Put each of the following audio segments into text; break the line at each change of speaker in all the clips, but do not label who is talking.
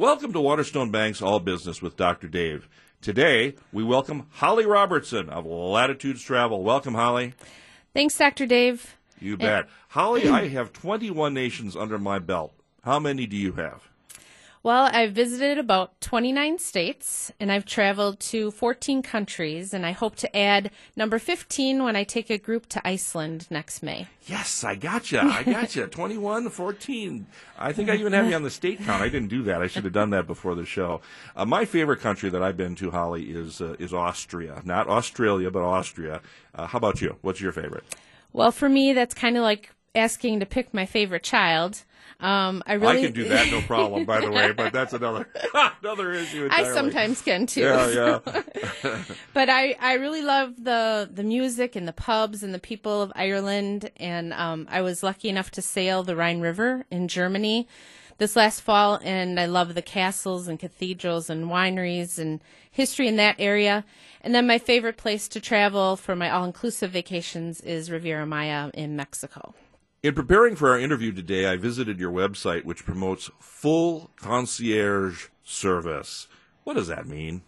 Welcome to Waterstone Bank's All Business with Dr. Dave. Today, we welcome Holly Robertson of Latitudes Travel. Welcome, Holly.
Thanks, Dr. Dave.
You bet. Holly, I have 21 nations under my belt. How many do you have?
Well, I've visited about 29 states and I've traveled to 14 countries, and I hope to add number 15 when I take a group to Iceland next May.
Yes, I gotcha. I gotcha. 21, 14. I think I even have you on the state count. I didn't do that. I should have done that before the show. Uh, my favorite country that I've been to, Holly, is uh, is Austria. Not Australia, but Austria. Uh, how about you? What's your favorite?
Well, for me, that's kind of like asking to pick my favorite child. Um, I really
I can do that, no problem. By the way, but that's another another issue. Entirely.
I sometimes can too.
Yeah, yeah.
but I, I really love the the music and the pubs and the people of Ireland. And um, I was lucky enough to sail the Rhine River in Germany this last fall, and I love the castles and cathedrals and wineries and history in that area. And then my favorite place to travel for my all inclusive vacations is Riviera Maya in Mexico.
In preparing for our interview today, I visited your website, which promotes full concierge service. What does that mean?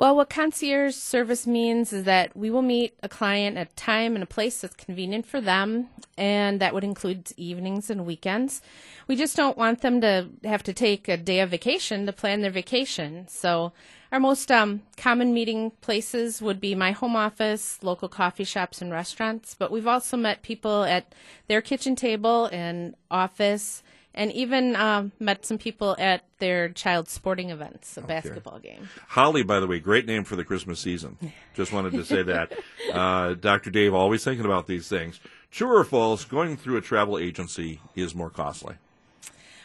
Well, what concierge service means is that we will meet a client at a time and a place that's convenient for them, and that would include evenings and weekends. We just don't want them to have to take a day of vacation to plan their vacation. So our most um, common meeting places would be my home office, local coffee shops, and restaurants. But we've also met people at their kitchen table and office, and even um, met some people at their child's sporting events, a okay. basketball game.
Holly, by the way, great name for the Christmas season. Just wanted to say that. Uh, Dr. Dave, always thinking about these things. True or false, going through a travel agency is more costly?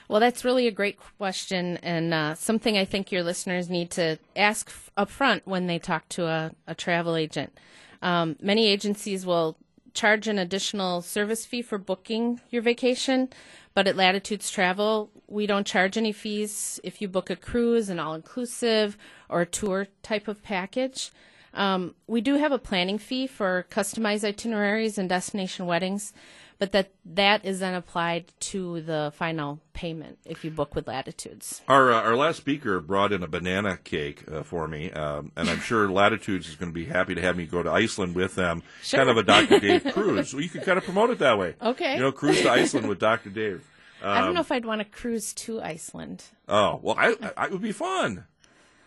Well, that's really a great question, and uh, something I think your listeners need to ask up front when they talk to a, a travel agent. Um, many agencies will charge an additional service fee for booking your vacation, but at Latitudes Travel, we don't charge any fees if you book a cruise, an all inclusive, or a tour type of package. Um, we do have a planning fee for customized itineraries and destination weddings, but that that is then applied to the final payment if you book with Latitudes.
Our uh, our last speaker brought in a banana cake uh, for me, um, and I'm sure Latitudes is going to be happy to have me go to Iceland with them.
Sure.
Kind of a Dr. Dave cruise. So you can kind of promote it that way.
Okay.
You know, cruise to Iceland with Dr. Dave.
Um, I don't know um, if I'd want to cruise to Iceland.
Oh well, I, I, it would be fun.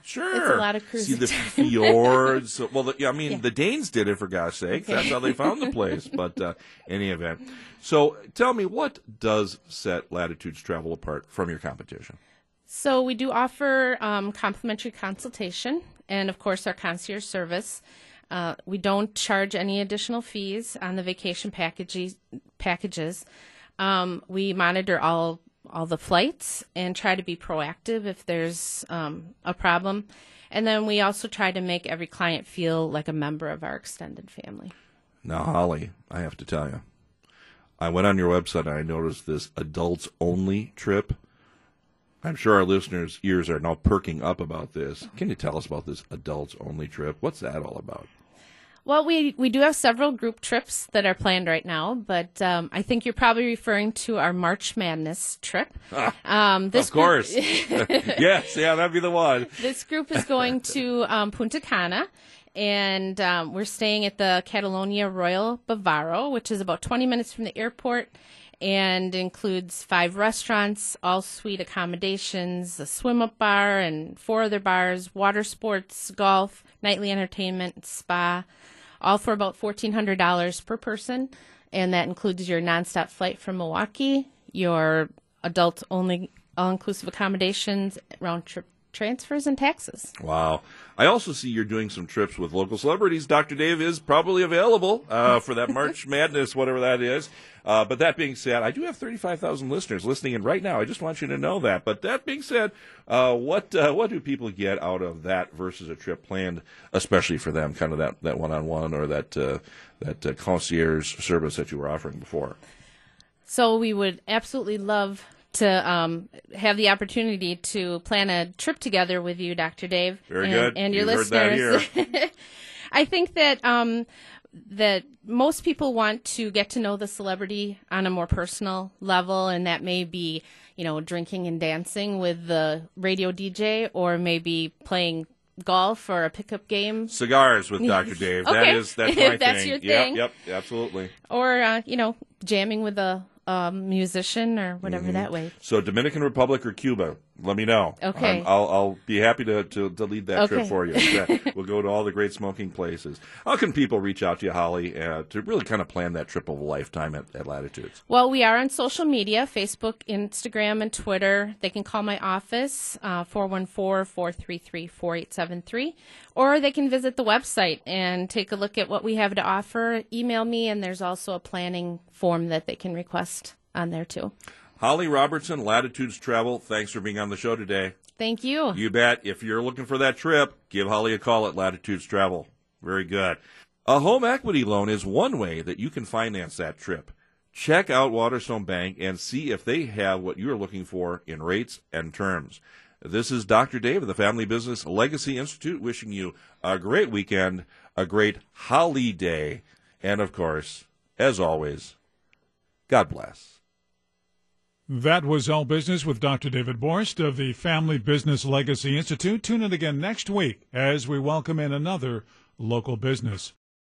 Sure.
It's a lot of cruising.
See the fjords. well, the, yeah, I mean, yeah. the Danes did it for God's sake.
Okay.
That's how they found the place. But uh, any event. So tell me, what does set Latitudes Travel apart from your competition?
So we do offer um, complimentary consultation and, of course, our concierge service. Uh, we don't charge any additional fees on the vacation packages. packages. Um, we monitor all all the flights and try to be proactive if there's um, a problem. And then we also try to make every client feel like a member of our extended family.
Now, Holly, I have to tell you, I went on your website and I noticed this adults only trip. I'm sure our listeners' ears are now perking up about this. Can you tell us about this adults only trip? What's that all about?
Well, we we do have several group trips that are planned right now, but um, I think you're probably referring to our March Madness trip.
Um, this of course, group, yes, yeah, that'd be the one.
This group is going to um, Punta Cana, and um, we're staying at the Catalonia Royal Bavaro, which is about 20 minutes from the airport and includes five restaurants, all suite accommodations, a swim up bar, and four other bars, water sports, golf, nightly entertainment, spa all for about $1,400 per person. And that includes your nonstop flight from Milwaukee, your adult only all inclusive accommodations, round trip transfers, and taxes.
Wow. I also see you're doing some trips with local celebrities. Dr. Dave is probably available uh, for that March Madness, whatever that is. Uh, but that being said, I do have 35,000 listeners listening in right now. I just want you to know that. But that being said, uh, what uh, what do people get out of that versus a trip planned, especially for them, kind of that, that one-on-one or that uh, that uh, concierge service that you were offering before?
So we would absolutely love to um, have the opportunity to plan a trip together with you, Dr. Dave,
Very
and,
good.
and your
you
listeners.
I
think that um, that most people want to get to know the celebrity on a more personal level, and that may be, you know, drinking and dancing with the radio DJ, or maybe playing golf or a pickup game,
Cigars with Dr. Dave. That
Okay.
is that's my
that's
thing.
your
Yep,
thing.
Yep, absolutely.
or uh, you know, jamming with a um, musician or whatever
Mm-hmm.
that way.
So Dominican Republic or Cuba? Let me know.
Okay.
Um, I'll, I'll be happy to, to, to lead that trip for you. We'll go to all the great smoking places. How can people reach out to you, Holly, uh, to really kind of plan that trip of a lifetime at, at Latitudes?
Well, we are on social media Facebook, Instagram, and Twitter. They can call my office, uh, 414 433 4873, or they can visit the website and take a look at what we have to offer. Email me, and there's also a planning form that they can request on there too.
Holly Robertson, Latitudes Travel, thanks for being on the show today.
Thank you.
You bet. If you're looking for that trip, give Holly a call at Latitudes Travel. Very good. A home equity loan is one way that you can finance that trip. Check out Waterstone Bank and see if they have what you're looking for in rates and terms. This is Dr. Dave of the Family Business Legacy Institute wishing you a great weekend, a great holiday, and of course, as always, God bless.
That was All Business with Dr. David Borst of the Family Business Legacy Institute. Tune in again next week as we welcome in another local business.